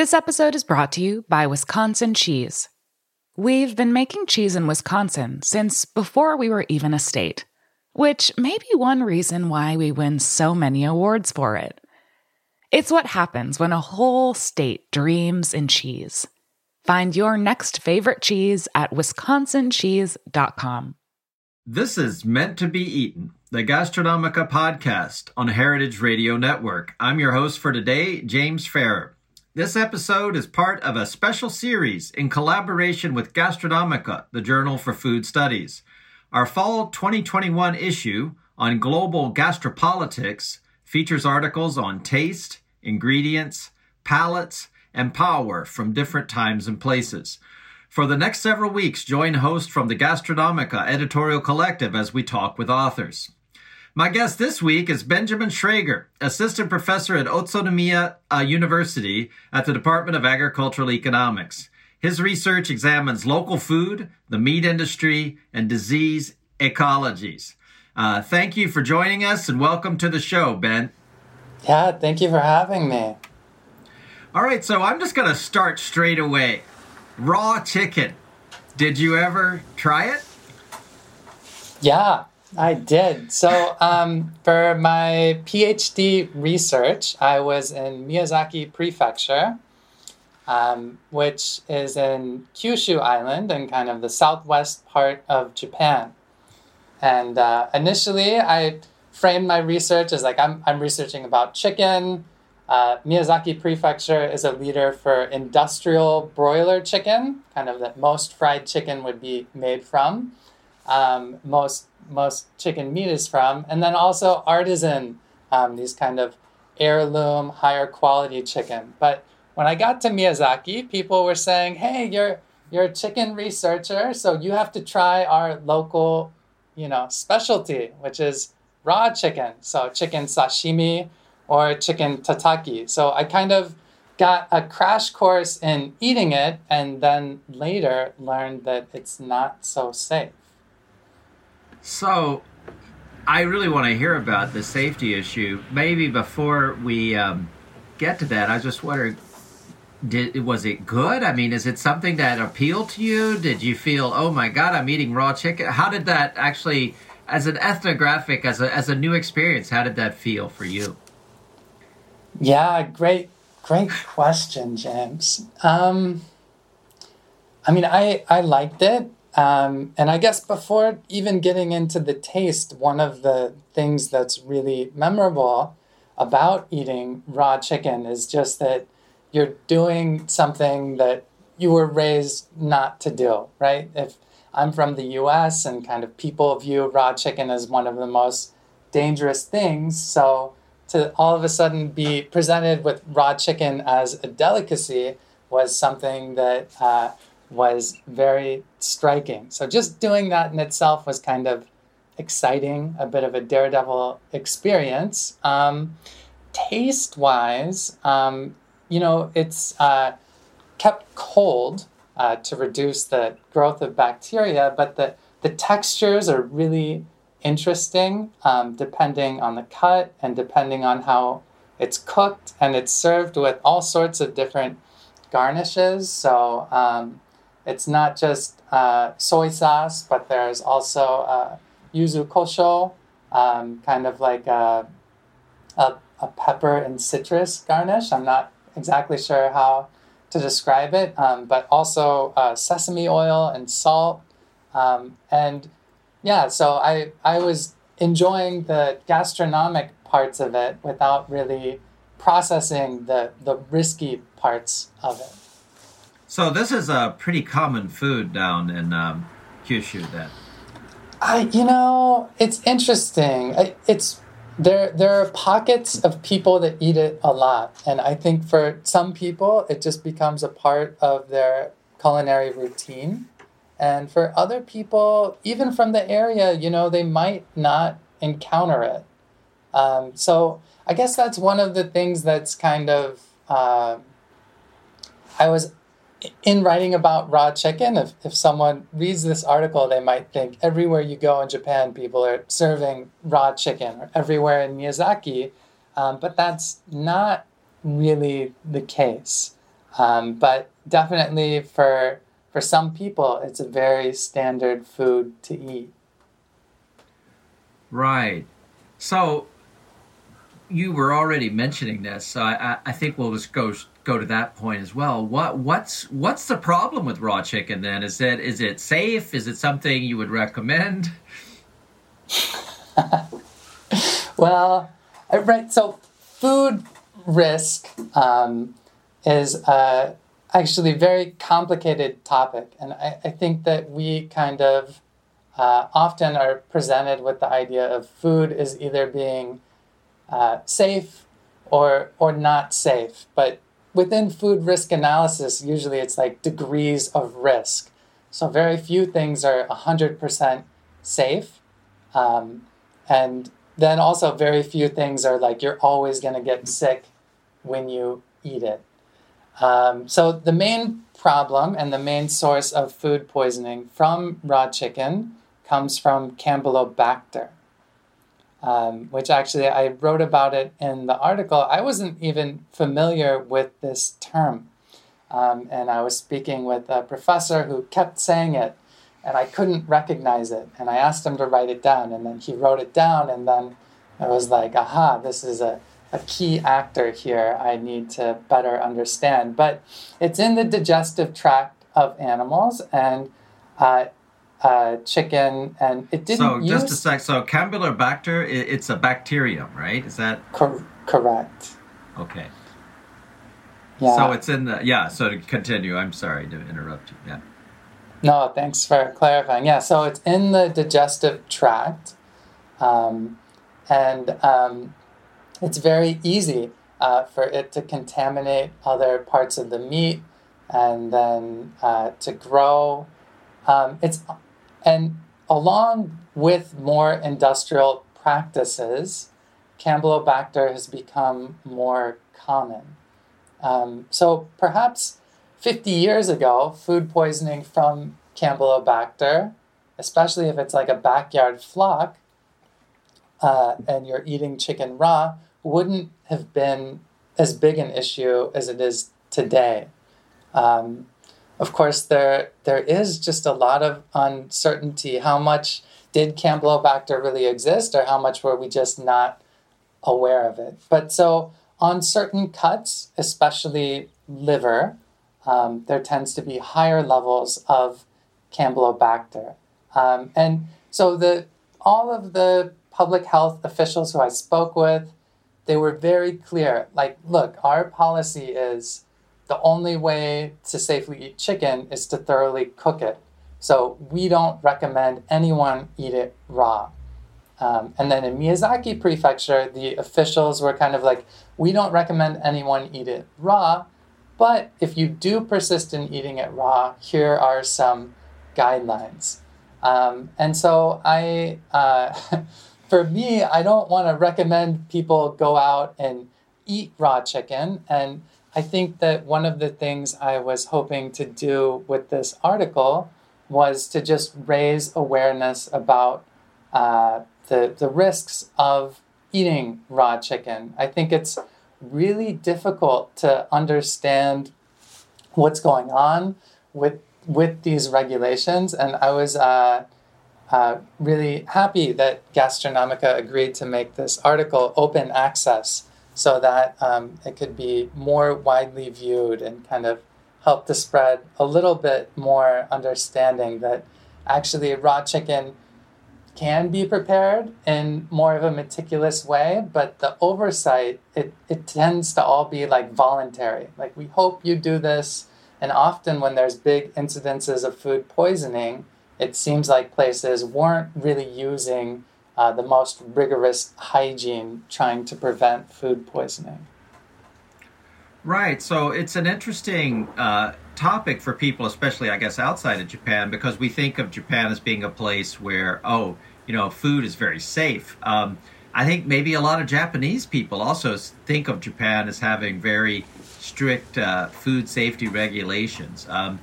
This episode is brought to you by Wisconsin Cheese. We've been making cheese in Wisconsin since before we were even a state, which may be one reason why we win so many awards for it. It's what happens when a whole state dreams in cheese. Find your next favorite cheese at wisconsincheese.com. This is Meant to Be Eaten, the Gastronomica podcast on Heritage Radio Network. I'm your host for today, James Farrer. This episode is part of a special series in collaboration with Gastronomica, the Journal for Food Studies. Our fall 2021 issue on global gastropolitics features articles on taste, ingredients, palates, and power from different times and places. For the next several weeks, join host from the Gastronomica editorial collective as we talk with authors. My guest this week is Benjamin Schrager, assistant professor at Utsunomiya uh, University at the Department of Agricultural Economics. His research examines local food, the meat industry, and disease ecologies. Uh, thank you for joining us and welcome to the show, Ben. Yeah, thank you for having me. All right, so I'm just going to start straight away. Raw chicken. Did you ever try it? Yeah, I did. So, um, for my PhD research, I was in Miyazaki Prefecture, um, which is in Kyushu Island and kind of the southwest part of Japan. And uh, initially, I framed my research as like I'm, I'm researching about chicken. Uh, Miyazaki Prefecture is a leader for industrial broiler chicken, kind of that most fried chicken would be made from. Um, most most chicken meat is from, and then also artisan, um, these kind of heirloom, higher quality chicken. But when I got to Miyazaki, people were saying, "Hey, you're you're a chicken researcher, so you have to try our local, you know, specialty, which is raw chicken. So chicken sashimi or chicken tataki." So I kind of got a crash course in eating it, and then later learned that it's not so safe. So, I really want to hear about the safety issue. Maybe before we um, get to that, I just wondering, did was it good? I mean, is it something that appealed to you? Did you feel, oh my god, I'm eating raw chicken? How did that actually, as an ethnographic, as a as a new experience, how did that feel for you? Yeah, great, great question, James. Um, I mean, I I liked it. Um, and I guess before even getting into the taste, one of the things that's really memorable about eating raw chicken is just that you're doing something that you were raised not to do, right? If I'm from the US and kind of people view raw chicken as one of the most dangerous things, so to all of a sudden be presented with raw chicken as a delicacy was something that uh, was very striking. So just doing that in itself was kind of exciting, a bit of a daredevil experience. Um, taste wise, um, you know, it's uh, kept cold uh, to reduce the growth of bacteria, but the, the textures are really interesting um, depending on the cut and depending on how it's cooked. And it's served with all sorts of different garnishes. So, um, it's not just uh, soy sauce, but there's also uh, yuzu kosho, um, kind of like a, a, a, pepper and citrus garnish. I'm not exactly sure how to describe it, um, but also uh, sesame oil and salt. Um, and yeah, so I, I was enjoying the gastronomic parts of it without really processing the, the risky parts of it. So this is a pretty common food down in um, Kyushu, then. I, you know, it's interesting. It's there. There are pockets of people that eat it a lot, and I think for some people, it just becomes a part of their culinary routine. And for other people, even from the area, you know, they might not encounter it. Um, so I guess that's one of the things that's kind of. Uh, I was in writing about raw chicken, if, if someone reads this article, they might think everywhere you go in Japan, people are serving raw chicken, or everywhere in Miyazaki. Um, but that's not really the case. Um, but definitely for for some people, it's a very standard food to eat. Right. So you were already mentioning this, so I, I think we'll just go go to that point as well. What what's what's the problem with raw chicken then? Is it is it safe? Is it something you would recommend? well, uh, right. So food risk um, is a actually very complicated topic, and I, I think that we kind of uh, often are presented with the idea of food is either being uh, safe or or not safe. But within food risk analysis, usually it's like degrees of risk. So very few things are hundred percent safe, um, and then also very few things are like you're always going to get sick when you eat it. Um, so the main problem and the main source of food poisoning from raw chicken comes from Campylobacter, um, which actually I wrote about it in the article. I wasn't even familiar with this term. Um, and I was speaking with a professor who kept saying it, and I couldn't recognize it. And I asked him to write it down, and then he wrote it down, and then I was like, aha, this is a a key actor here I need to better understand. But it's in the digestive tract of animals and uh, uh, chicken, and it didn't. So use... just a sec. So Campylobacter, it's a bacterium, right? Is that Cor- correct? Okay. Yeah. So it's in the yeah. So to continue, I'm sorry to interrupt you. Yeah. No, thanks for clarifying. Yeah, so it's in the digestive tract, um, and um, it's very easy uh, for it to contaminate other parts of the meat and then uh, to grow. Um, it's and along with more industrial practices, Campylobacter has become more common. Um, so perhaps 50 years ago, food poisoning from Campylobacter, especially if it's like a backyard flock uh, and you're eating chicken raw, wouldn't have been as big an issue as it is today. Um, of course, there there is just a lot of uncertainty. How much did Campylobacter really exist, or how much were we just not aware of it? But so on certain cuts, especially liver, um, there tends to be higher levels of Campylobacter, um, and so the all of the public health officials who I spoke with they were very clear like, look, our policy is the only way to safely eat chicken is to thoroughly cook it. So we don't recommend anyone eat it raw. Um, and then in Miyazaki Prefecture, the officials were kind of like, we don't recommend anyone eat it raw, but if you do persist in eating it raw, here are some guidelines. Um, and so I, uh, for me, I don't want to recommend people go out and eat raw chicken. And I think that one of the things I was hoping to do with this article was to just raise awareness about uh, the, the risks of eating raw chicken. I think it's really difficult to understand what's going on with with these regulations. And I was uh, uh, really happy that Gastronomica agreed to make this article open access so that um, it could be more widely viewed and kind of help to spread a little bit more understanding that actually raw chicken can be prepared in more of a meticulous way, but the oversight, it, it tends to all be like voluntary. Like, we hope you do this. And often, when there's big incidences of food poisoning, it seems like places weren't really using uh, the most rigorous hygiene trying to prevent food poisoning. Right. So it's an interesting uh, topic for people, especially, I guess, outside of Japan, because we think of Japan as being a place where, oh, you know, food is very safe. Um, I think maybe a lot of Japanese people also think of Japan as having very strict uh, food safety regulations. Um,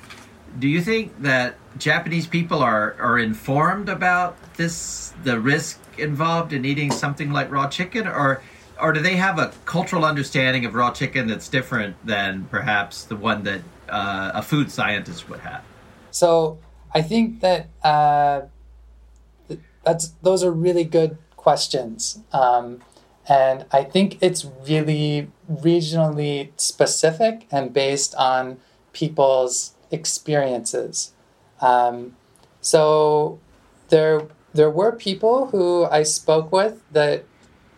do you think that Japanese people are, are informed about this, the risk involved in eating something like raw chicken, or or do they have a cultural understanding of raw chicken that's different than perhaps the one that uh, a food scientist would have? So I think that uh, that's those are really good questions, um, and I think it's really regionally specific and based on people's experiences. Um, so there there were people who I spoke with that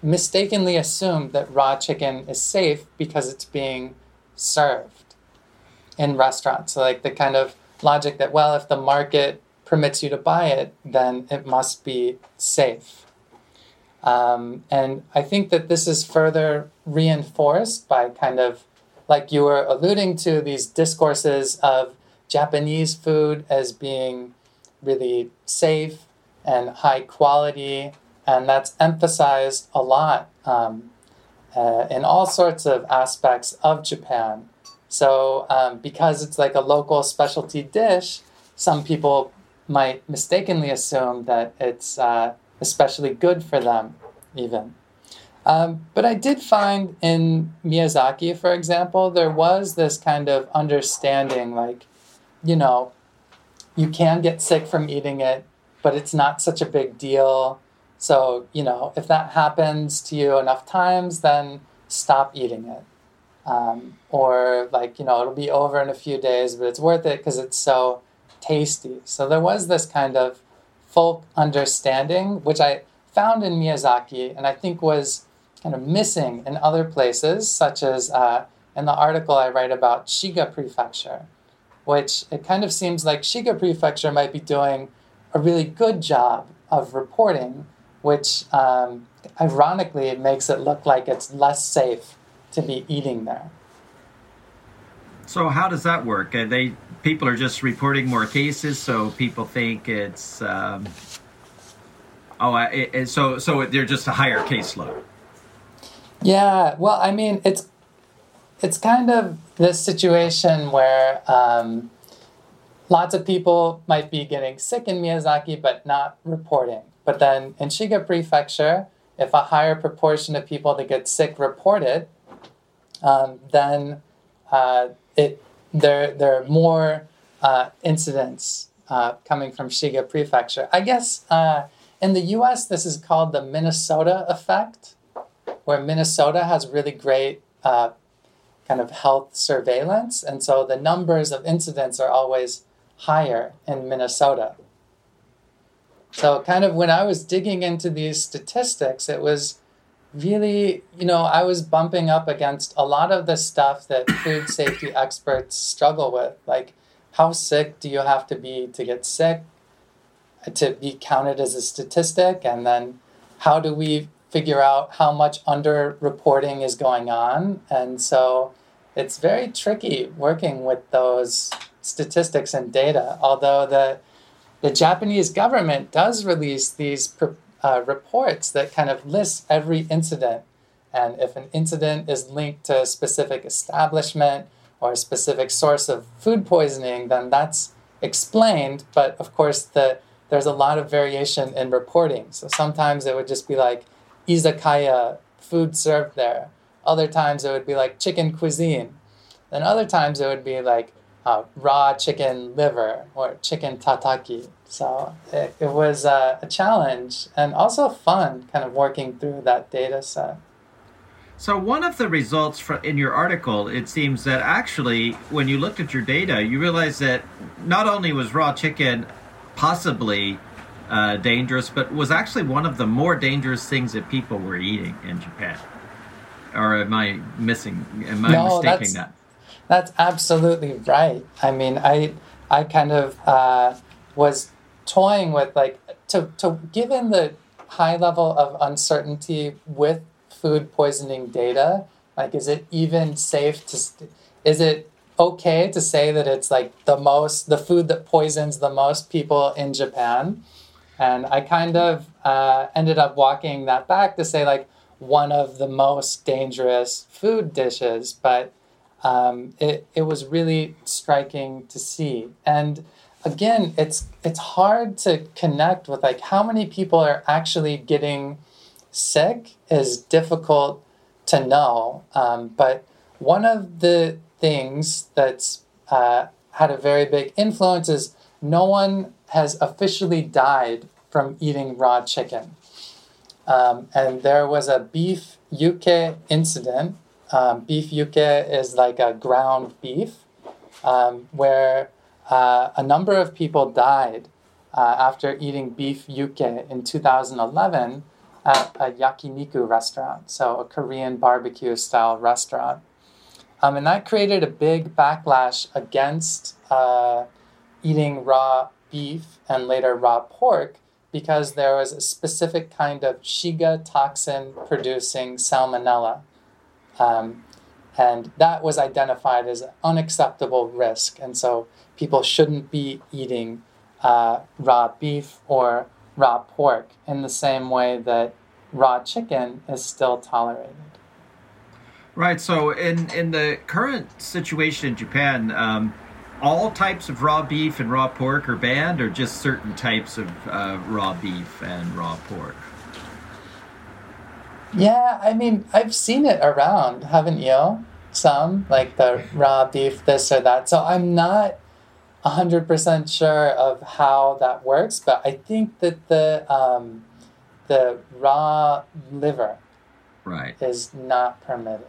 mistakenly assumed that raw chicken is safe because it's being served in restaurants. So like the kind of logic that well, if the market permits you to buy it, then it must be safe. Um, and I think that this is further reinforced by kind of like you were alluding to these discourses of Japanese food as being really safe and high quality, and that's emphasized a lot um, uh, in all sorts of aspects of Japan. So, um, because it's like a local specialty dish, some people might mistakenly assume that it's uh, especially good for them, even. Um, but I did find in Miyazaki, for example, there was this kind of understanding like, you know, you can get sick from eating it, but it's not such a big deal. So, you know, if that happens to you enough times, then stop eating it. Um, or, like, you know, it'll be over in a few days, but it's worth it because it's so tasty. So, there was this kind of folk understanding, which I found in Miyazaki and I think was kind of missing in other places, such as uh, in the article I write about Shiga Prefecture, which it kind of seems like Shiga Prefecture might be doing a really good job of reporting, which um, ironically makes it look like it's less safe to be eating there. So how does that work? Are they people are just reporting more cases, so people think it's um, oh, it, it, so so they're just a higher caseload. Yeah, well, I mean, it's it's kind of this situation where um, lots of people might be getting sick in Miyazaki but not reporting. But then in Shiga Prefecture, if a higher proportion of people that get sick report it, um, then uh, it there there are more uh, incidents uh, coming from Shiga Prefecture. I guess uh, in the U.S. this is called the Minnesota effect where Minnesota has really great uh, kind of health surveillance. And so the numbers of incidents are always higher in Minnesota. So, kind of when I was digging into these statistics, it was really, you know, I was bumping up against a lot of the stuff that food safety experts struggle with. Like, how sick do you have to be to get sick, to be counted as a statistic? And then, how do we figure out how much underreporting is going on. And so it's very tricky working with those statistics and data, although the, the Japanese government does release these uh, reports that kind of list every incident. And if an incident is linked to a specific establishment or a specific source of food poisoning, then that's explained. But of course, the, there's a lot of variation in reporting. So sometimes it would just be like, izakaya food served there. Other times it would be like chicken cuisine. Then other times it would be like uh, raw chicken liver or chicken tataki. So it, it was uh, a challenge and also fun kind of working through that data set. So one of the results for, in your article, it seems that actually, when you looked at your data, you realized that not only was raw chicken possibly uh, dangerous, but was actually one of the more dangerous things that people were eating in Japan. Or am I missing? Am I no, mistaking that? That's absolutely right. I mean, I I kind of uh, was toying with like to to given the high level of uncertainty with food poisoning data. Like, is it even safe to? Is it okay to say that it's like the most the food that poisons the most people in Japan? And I kind of uh, ended up walking that back to say, like, one of the most dangerous food dishes, but um, it, it was really striking to see. And again, it's, it's hard to connect with like how many people are actually getting sick is difficult to know. Um, but one of the things that's uh, had a very big influence is no one has officially died from eating raw chicken. Um, and there was a beef yuke incident. Um, beef yuke is like a ground beef um, where uh, a number of people died uh, after eating beef yuke in 2011 at a yakiniku restaurant, so a Korean barbecue style restaurant. Um, and that created a big backlash against uh, eating raw beef and later raw pork because there was a specific kind of Shiga toxin producing salmonella. Um, and that was identified as an unacceptable risk. And so people shouldn't be eating uh, raw beef or raw pork in the same way that raw chicken is still tolerated. Right. So, in in the current situation in Japan, um, all types of raw beef and raw pork are banned, or just certain types of uh, raw beef and raw pork? Yeah, I mean, I've seen it around, haven't you? Some like the raw beef, this or that. So I'm not 100% sure of how that works, but I think that the um, the raw liver right is not permitted.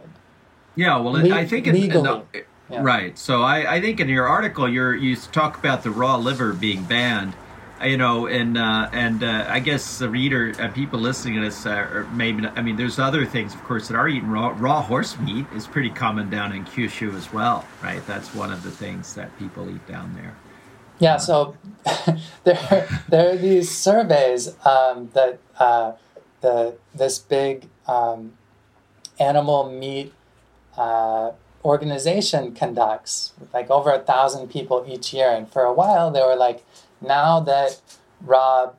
Yeah, well, Le- I think in, in the, yeah. right. So I, I think in your article you you talk about the raw liver being banned, you know, and uh, and uh, I guess the reader and uh, people listening to this, uh, maybe I mean, there's other things, of course, that are eaten raw. Raw horse meat is pretty common down in Kyushu as well, right? That's one of the things that people eat down there. Yeah, so there there are these surveys um, that uh, the this big um, animal meat uh, organization conducts, like over a thousand people each year, and for a while they were like now that raw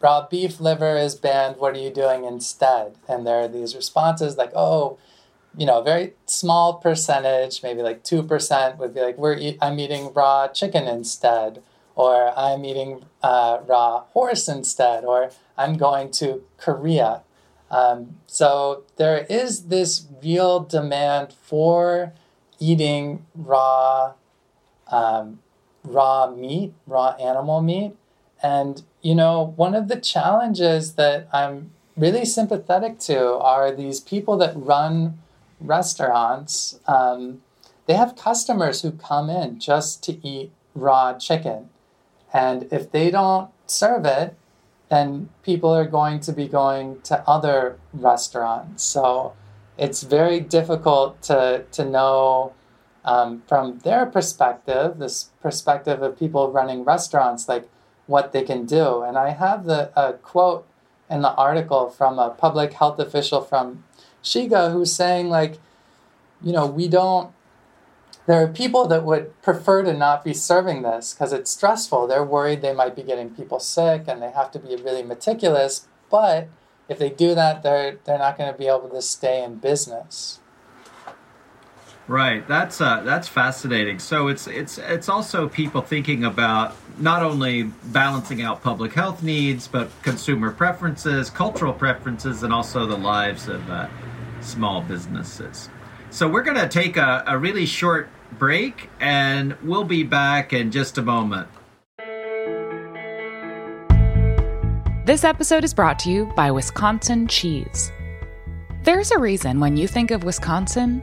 raw beef liver is banned, what are you doing instead? And there are these responses like, oh, you know, a very small percentage, maybe like 2% would be like, we're I'm eating raw chicken instead, or I'm eating uh, raw horse instead, or I'm going to Korea. Um, so there is this real demand for eating raw um, raw meat, raw animal meat. And, you know, one of the challenges that I'm really sympathetic to are these people that run restaurants. Um, they have customers who come in just to eat raw chicken. And if they don't serve it, then people are going to be going to other restaurants. So it's very difficult to, to know um, from their perspective, this perspective of people running restaurants, like what they can do. And I have the a quote in the article from a public health official from Shiga who's saying, like, you know, we don't, there are people that would prefer to not be serving this because it's stressful. They're worried they might be getting people sick and they have to be really meticulous. But if they do that, they're, they're not going to be able to stay in business. Right. That's uh, that's fascinating. So it's it's it's also people thinking about not only balancing out public health needs, but consumer preferences, cultural preferences, and also the lives of uh, small businesses. So we're going to take a, a really short break, and we'll be back in just a moment. This episode is brought to you by Wisconsin Cheese. There's a reason when you think of Wisconsin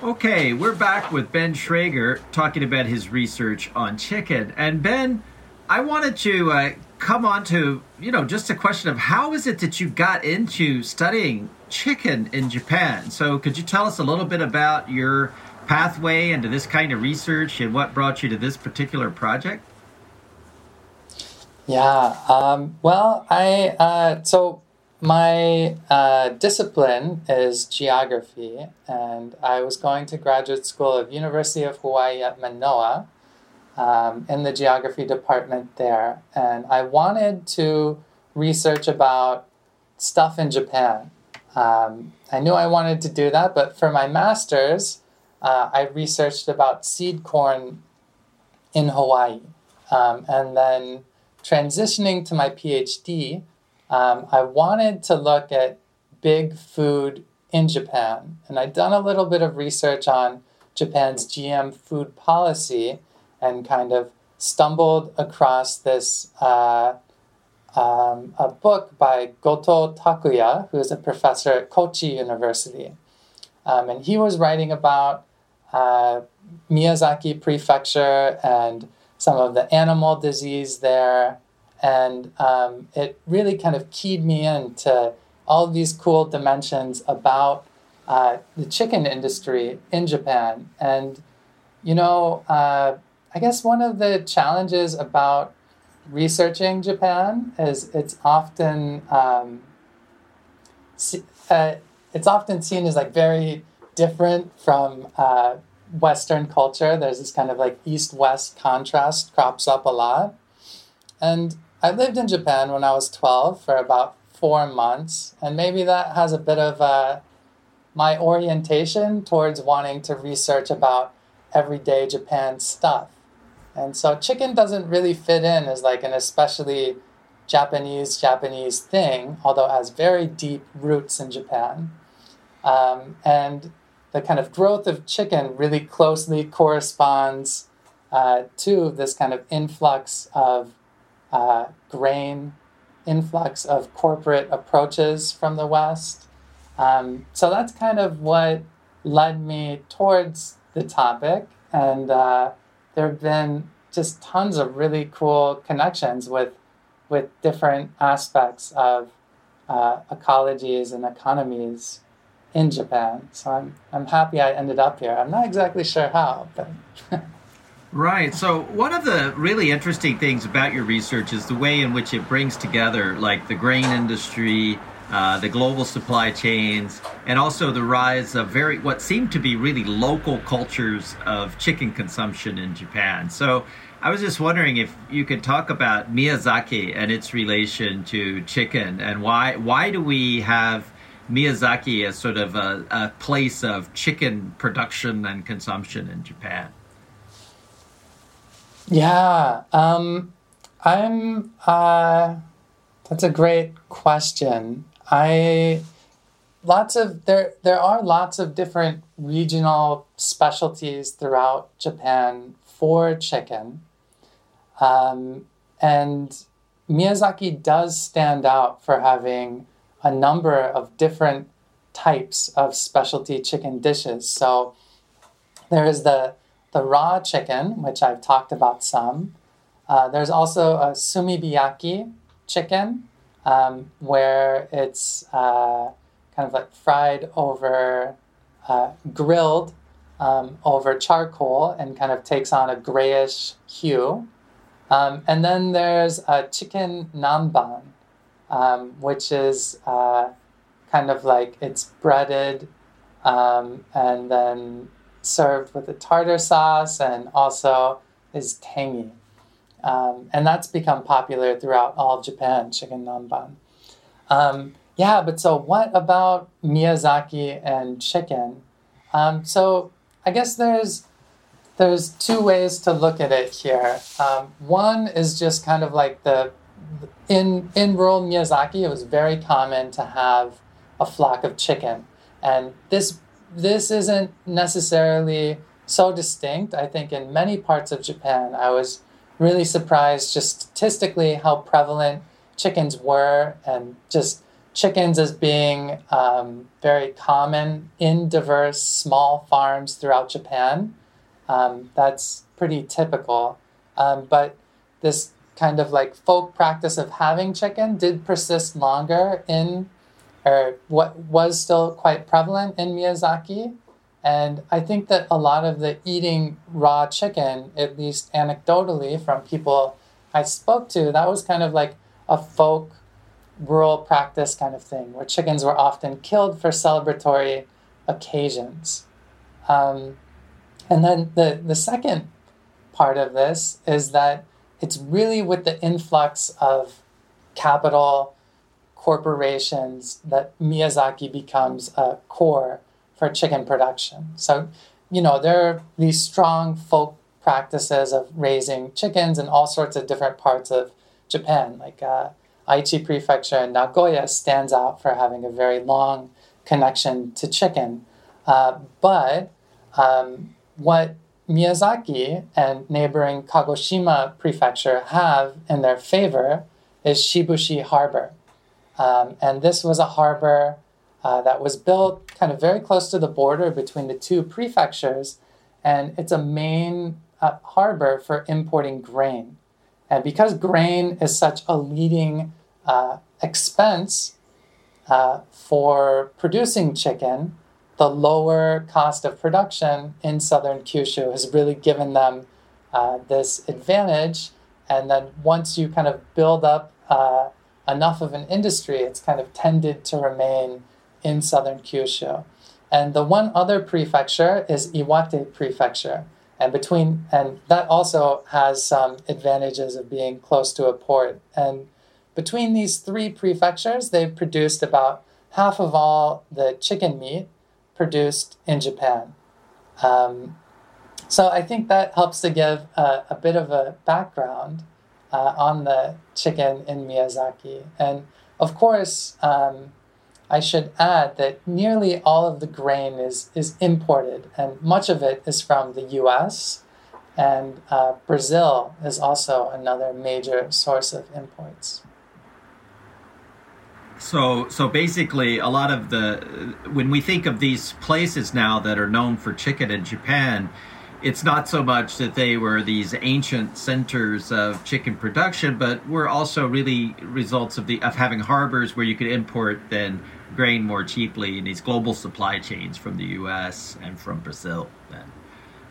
Okay, we're back with Ben Schrager talking about his research on chicken. And Ben, I wanted to uh, come on to, you know, just a question of how is it that you got into studying chicken in Japan? So, could you tell us a little bit about your pathway into this kind of research and what brought you to this particular project? Yeah, um, well, I, uh, so my uh, discipline is geography, and I was going to graduate school of University of Hawaii at Manoa um, in the geography department there, and I wanted to research about stuff in Japan. Um, I knew I wanted to do that, but for my master's, uh, I researched about seed corn in Hawaii, um, and then transitioning to my PhD um, I wanted to look at big food in Japan, and I'd done a little bit of research on Japan's GM food policy and kind of stumbled across this uh, um, a book by Goto Takuya, who is a professor at Kochi University. Um, and he was writing about uh, Miyazaki Prefecture and some of the animal disease there and um, it really kind of keyed me into all these cool dimensions about uh, the chicken industry in Japan. And, you know, uh, I guess one of the challenges about researching Japan is it's often um, uh, it's often seen as like very different from uh, Western culture. There's this kind of like East-West contrast crops up a lot, and I lived in Japan when I was 12 for about four months, and maybe that has a bit of uh, my orientation towards wanting to research about everyday Japan stuff. And so chicken doesn't really fit in as like an especially Japanese Japanese thing, although it has very deep roots in Japan. Um, and the kind of growth of chicken really closely corresponds uh, to this kind of influx of uh, grain influx of corporate approaches from the West. Um, so that's kind of what led me towards the topic. And uh, there have been just tons of really cool connections with, with different aspects of uh, ecologies and economies in Japan. So I'm, I'm happy I ended up here. I'm not exactly sure how, but. Right. So, one of the really interesting things about your research is the way in which it brings together, like the grain industry, uh, the global supply chains, and also the rise of very what seem to be really local cultures of chicken consumption in Japan. So, I was just wondering if you could talk about Miyazaki and its relation to chicken, and why why do we have Miyazaki as sort of a, a place of chicken production and consumption in Japan? Yeah, um, I'm. Uh, that's a great question. I lots of there there are lots of different regional specialties throughout Japan for chicken, um, and Miyazaki does stand out for having a number of different types of specialty chicken dishes. So there is the the raw chicken, which I've talked about some. Uh, there's also a sumibiyaki chicken, um, where it's uh, kind of like fried over, uh, grilled um, over charcoal and kind of takes on a grayish hue. Um, and then there's a chicken namban, um, which is uh, kind of like it's breaded um, and then served with a tartar sauce and also is tangy. Um, and that's become popular throughout all of Japan, chicken namban. Um, yeah, but so what about Miyazaki and chicken? Um, so I guess there's there's two ways to look at it here. Um, one is just kind of like the in in rural Miyazaki, it was very common to have a flock of chicken, and this this isn't necessarily so distinct. I think in many parts of Japan, I was really surprised just statistically how prevalent chickens were and just chickens as being um, very common in diverse small farms throughout Japan. Um, that's pretty typical. Um, but this kind of like folk practice of having chicken did persist longer in, or what was still quite prevalent in Miyazaki. And I think that a lot of the eating raw chicken, at least anecdotally from people I spoke to, that was kind of like a folk rural practice kind of thing, where chickens were often killed for celebratory occasions. Um, and then the, the second part of this is that it's really with the influx of capital corporations that Miyazaki becomes a core for chicken production. So, you know, there are these strong folk practices of raising chickens in all sorts of different parts of Japan, like uh, Aichi Prefecture in Nagoya stands out for having a very long connection to chicken. Uh, but um, what Miyazaki and neighboring Kagoshima Prefecture have in their favor is Shibushi Harbor. Um, and this was a harbor uh, that was built kind of very close to the border between the two prefectures, and it's a main uh, harbor for importing grain. And because grain is such a leading uh, expense uh, for producing chicken, the lower cost of production in southern Kyushu has really given them uh, this advantage. And then once you kind of build up uh, enough of an industry, it's kind of tended to remain in southern Kyushu. And the one other prefecture is Iwate Prefecture. And between and that also has some advantages of being close to a port. And between these three prefectures, they've produced about half of all the chicken meat produced in Japan. Um, so I think that helps to give a, a bit of a background uh, on the chicken in Miyazaki. And of course, um, I should add that nearly all of the grain is, is imported, and much of it is from the US. And uh, Brazil is also another major source of imports. So, so basically, a lot of the when we think of these places now that are known for chicken in Japan, it's not so much that they were these ancient centers of chicken production, but were also really results of the of having harbors where you could import then grain more cheaply in these global supply chains from the U.S. and from Brazil. Then,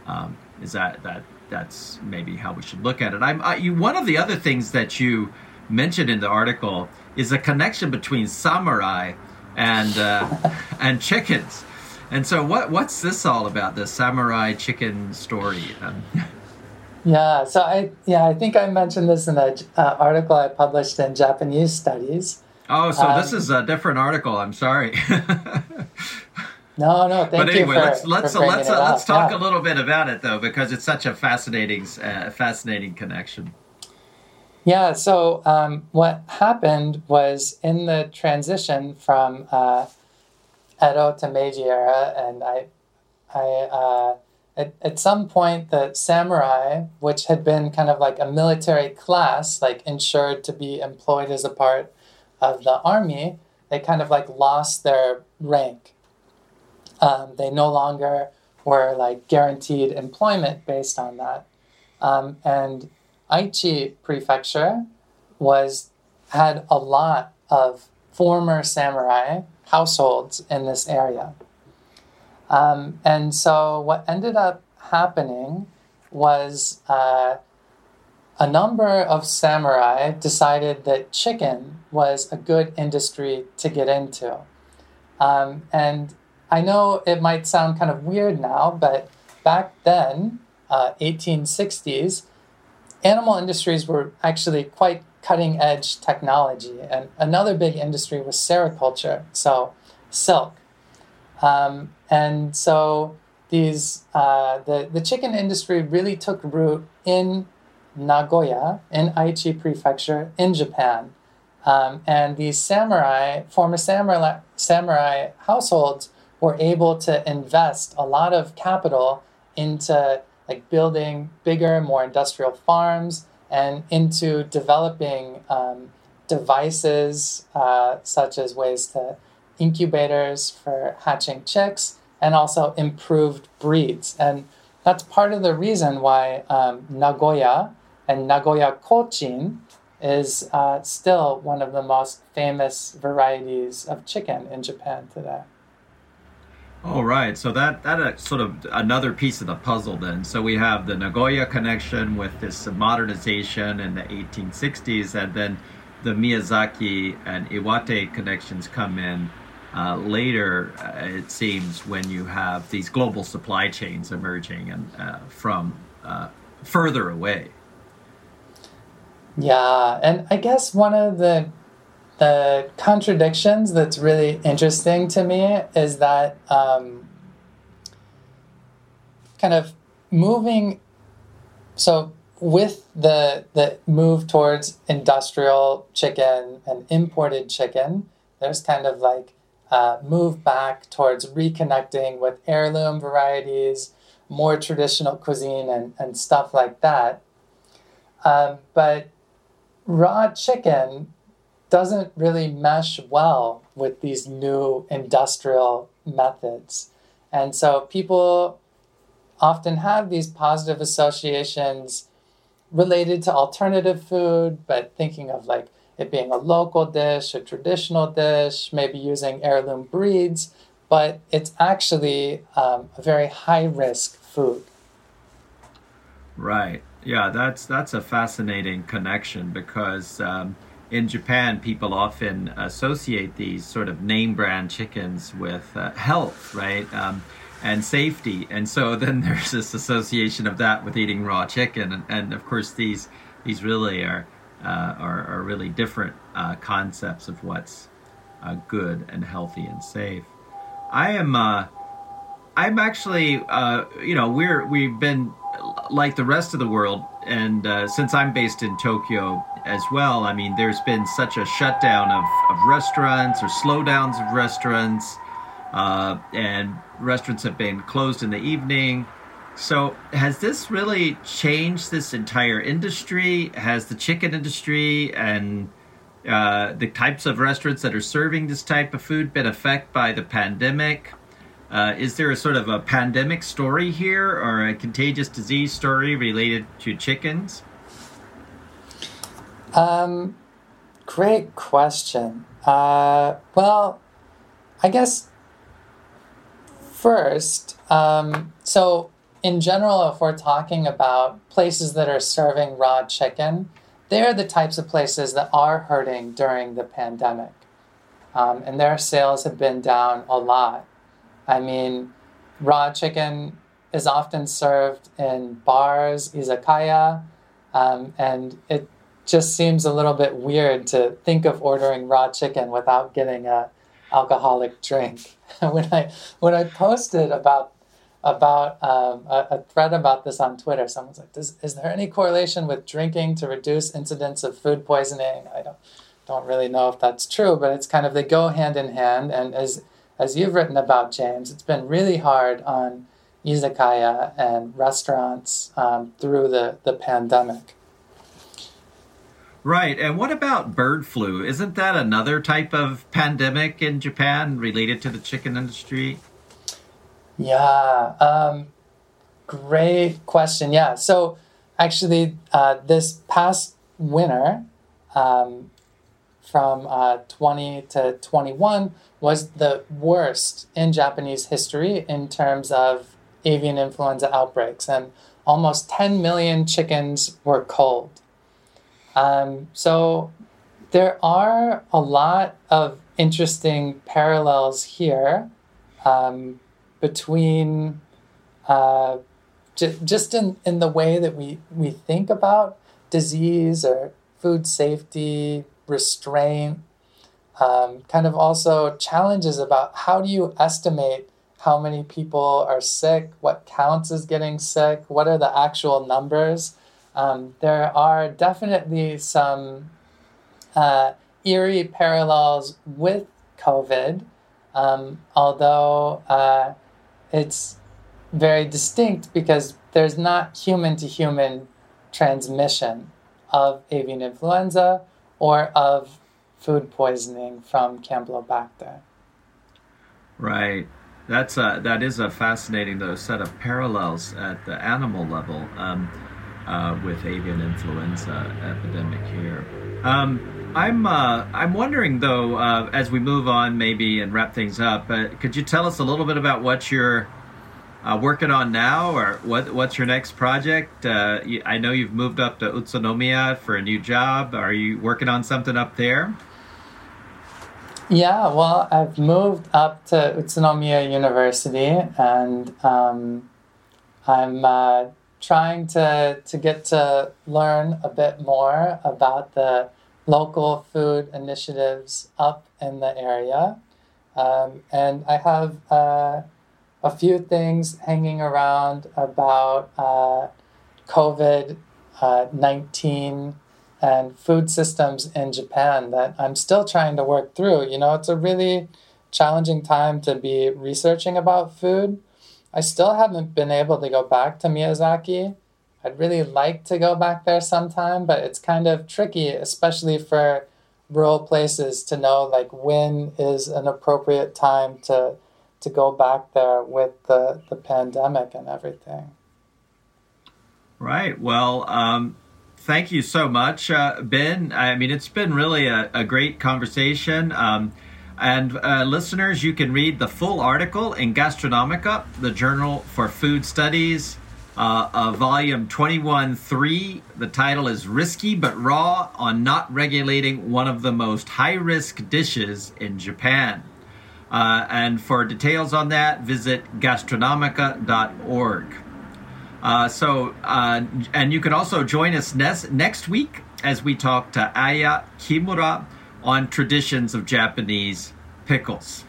um, is that that that's maybe how we should look at it? I'm I, you, one of the other things that you mentioned in the article is a connection between samurai and uh, and chickens. And so, what what's this all about? The samurai chicken story. Um, yeah, so I yeah I think I mentioned this in an uh, article I published in Japanese Studies. Oh, so um, this is a different article. I'm sorry. no, no, thank but anyway, you for, let's let's for let's uh, let's talk yeah. a little bit about it though, because it's such a fascinating uh, fascinating connection. Yeah, so um, what happened was in the transition from uh, Edo era, and I, I uh, at, at some point the samurai, which had been kind of like a military class, like insured to be employed as a part of the army, they kind of like lost their rank. Um, they no longer were like guaranteed employment based on that. Um, and Aichi Prefecture was had a lot of former samurai households in this area. Um, and so what ended up happening was uh, a number of samurai decided that chicken was a good industry to get into. Um, and I know it might sound kind of weird now, but back then, uh, 1860s, animal industries were actually quite cutting edge technology. And another big industry was sericulture, so silk. Um, and so these uh, the, the chicken industry really took root in Nagoya, in Aichi Prefecture, in Japan. Um, and these samurai, former samurai, samurai households, were able to invest a lot of capital into like building bigger, more industrial farms and into developing um, devices uh, such as ways to incubators for hatching chicks and also improved breeds. And that's part of the reason why um, Nagoya And Nagoya Cochin is uh, still one of the most famous varieties of chicken in Japan today. All right, so that that uh, sort of another piece of the puzzle then. So we have the Nagoya connection with this modernization in the 1860s, and then the Miyazaki and Iwate connections come in uh, later. Uh, it seems when you have these global supply chains emerging and uh, from uh, further away. Yeah, and I guess one of the the contradictions that's really interesting to me is that um, kind of moving. So with the the move towards industrial chicken and imported chicken, there's kind of like a move back towards reconnecting with heirloom varieties, more traditional cuisine, and, and stuff like that. Um, but raw chicken doesn't really mesh well with these new industrial methods. And so people often have these positive associations related to alternative food, but thinking of like it being a local dish, a traditional dish, maybe using heirloom breeds, but it's actually um, a very high risk food. Right. Yeah, that's that's a fascinating connection because um, in Japan, people often associate these sort of name brand chickens with uh, health, right? Um, and safety. And so then there's this association of that with eating raw chicken. And, and of course, these these really are uh, are, are, really different uh, concepts of what's uh, good and healthy and safe. I am uh, I'm actually uh, you know we're we've been like the rest of the world, and since I'm based in Tokyo, as well. I mean, there's been such a shutdown of, of restaurants or slowdowns of restaurants, uh, and restaurants have been closed in the evening. So, has this really changed this entire industry? Has the chicken industry and uh, the types of restaurants that are serving this type of food been affected by the pandemic? Uh, is there a sort of a pandemic story here or a contagious disease story related to chickens? Um, great question. Uh, well, I guess first, um, so in general, if we're talking about places that are serving raw chicken, they're the types of places that are hurting during the pandemic. Um, and their sales have been down a lot. I mean, raw chicken is often served in bars, izakaya, um, and it just seems a little bit weird to think of ordering raw chicken without getting a alcoholic drink. when I when I posted about about um, a, a, thread about this on Twitter, someone's like, "Is there any correlation with drinking to reduce incidence of food poisoning?" I don't don't really know if that's true, but it's kind of they go hand in hand. And as as you've written about James, it's been really hard on izakaya and restaurants um, through the the pandemic. Right. And what about bird flu? Isn't that another type of pandemic in Japan related to the chicken industry? Yeah. Um, great question. Yeah. So actually, uh, this past winter, um, from uh, 20 to 21, was the worst in Japanese history in terms of avian influenza outbreaks. And almost 10 million chickens were culled. Um, so there are a lot of interesting parallels here um, between uh, j- just in, in the way that we, we think about disease or food safety, restraint, um, kind of also challenges about how do you estimate how many people are sick, what counts as getting sick, what are the actual numbers. Um, there are definitely some uh, eerie parallels with COVID, um, although uh, it's very distinct because there's not human to human transmission of avian influenza or of food poisoning from Campylobacter. Right. That's a, that is a fascinating though set of parallels at the animal level. Um, uh, with avian influenza epidemic here. Um, I'm uh, I'm wondering though, uh, as we move on, maybe and wrap things up, uh, could you tell us a little bit about what you're uh, working on now, or what what's your next project? Uh, I know you've moved up to Utsunomiya for a new job. Are you working on something up there? Yeah, well, I've moved up to Utsunomiya University, and um, I'm uh, trying to to get to learn a bit more about the local food initiatives up in the area. Um, and I have uh, a few things hanging around about uh, COVID uh, 19 and food systems in Japan that I'm still trying to work through. You know, it's a really challenging time to be researching about food. I still haven't been able to go back to Miyazaki I'd really like to go back there sometime, but it's kind of tricky, especially for rural places to know like when is an appropriate time to to go back there with the, the pandemic and everything. Right. Well, um, thank you so much, uh, Ben. I mean, it's been really a, a great conversation. Um, and uh, listeners, you can read the full article in Gastronomica, the Journal for Food Studies uh, uh, volume 21.3. The title is Risky but Raw on Not Regulating One of the Most High Risk Dishes in Japan. Uh, and for details on that, visit gastronomica.org. Uh, so, uh, and you can also join us next, next week as we talk to Aya Kimura on traditions of Japanese pickles.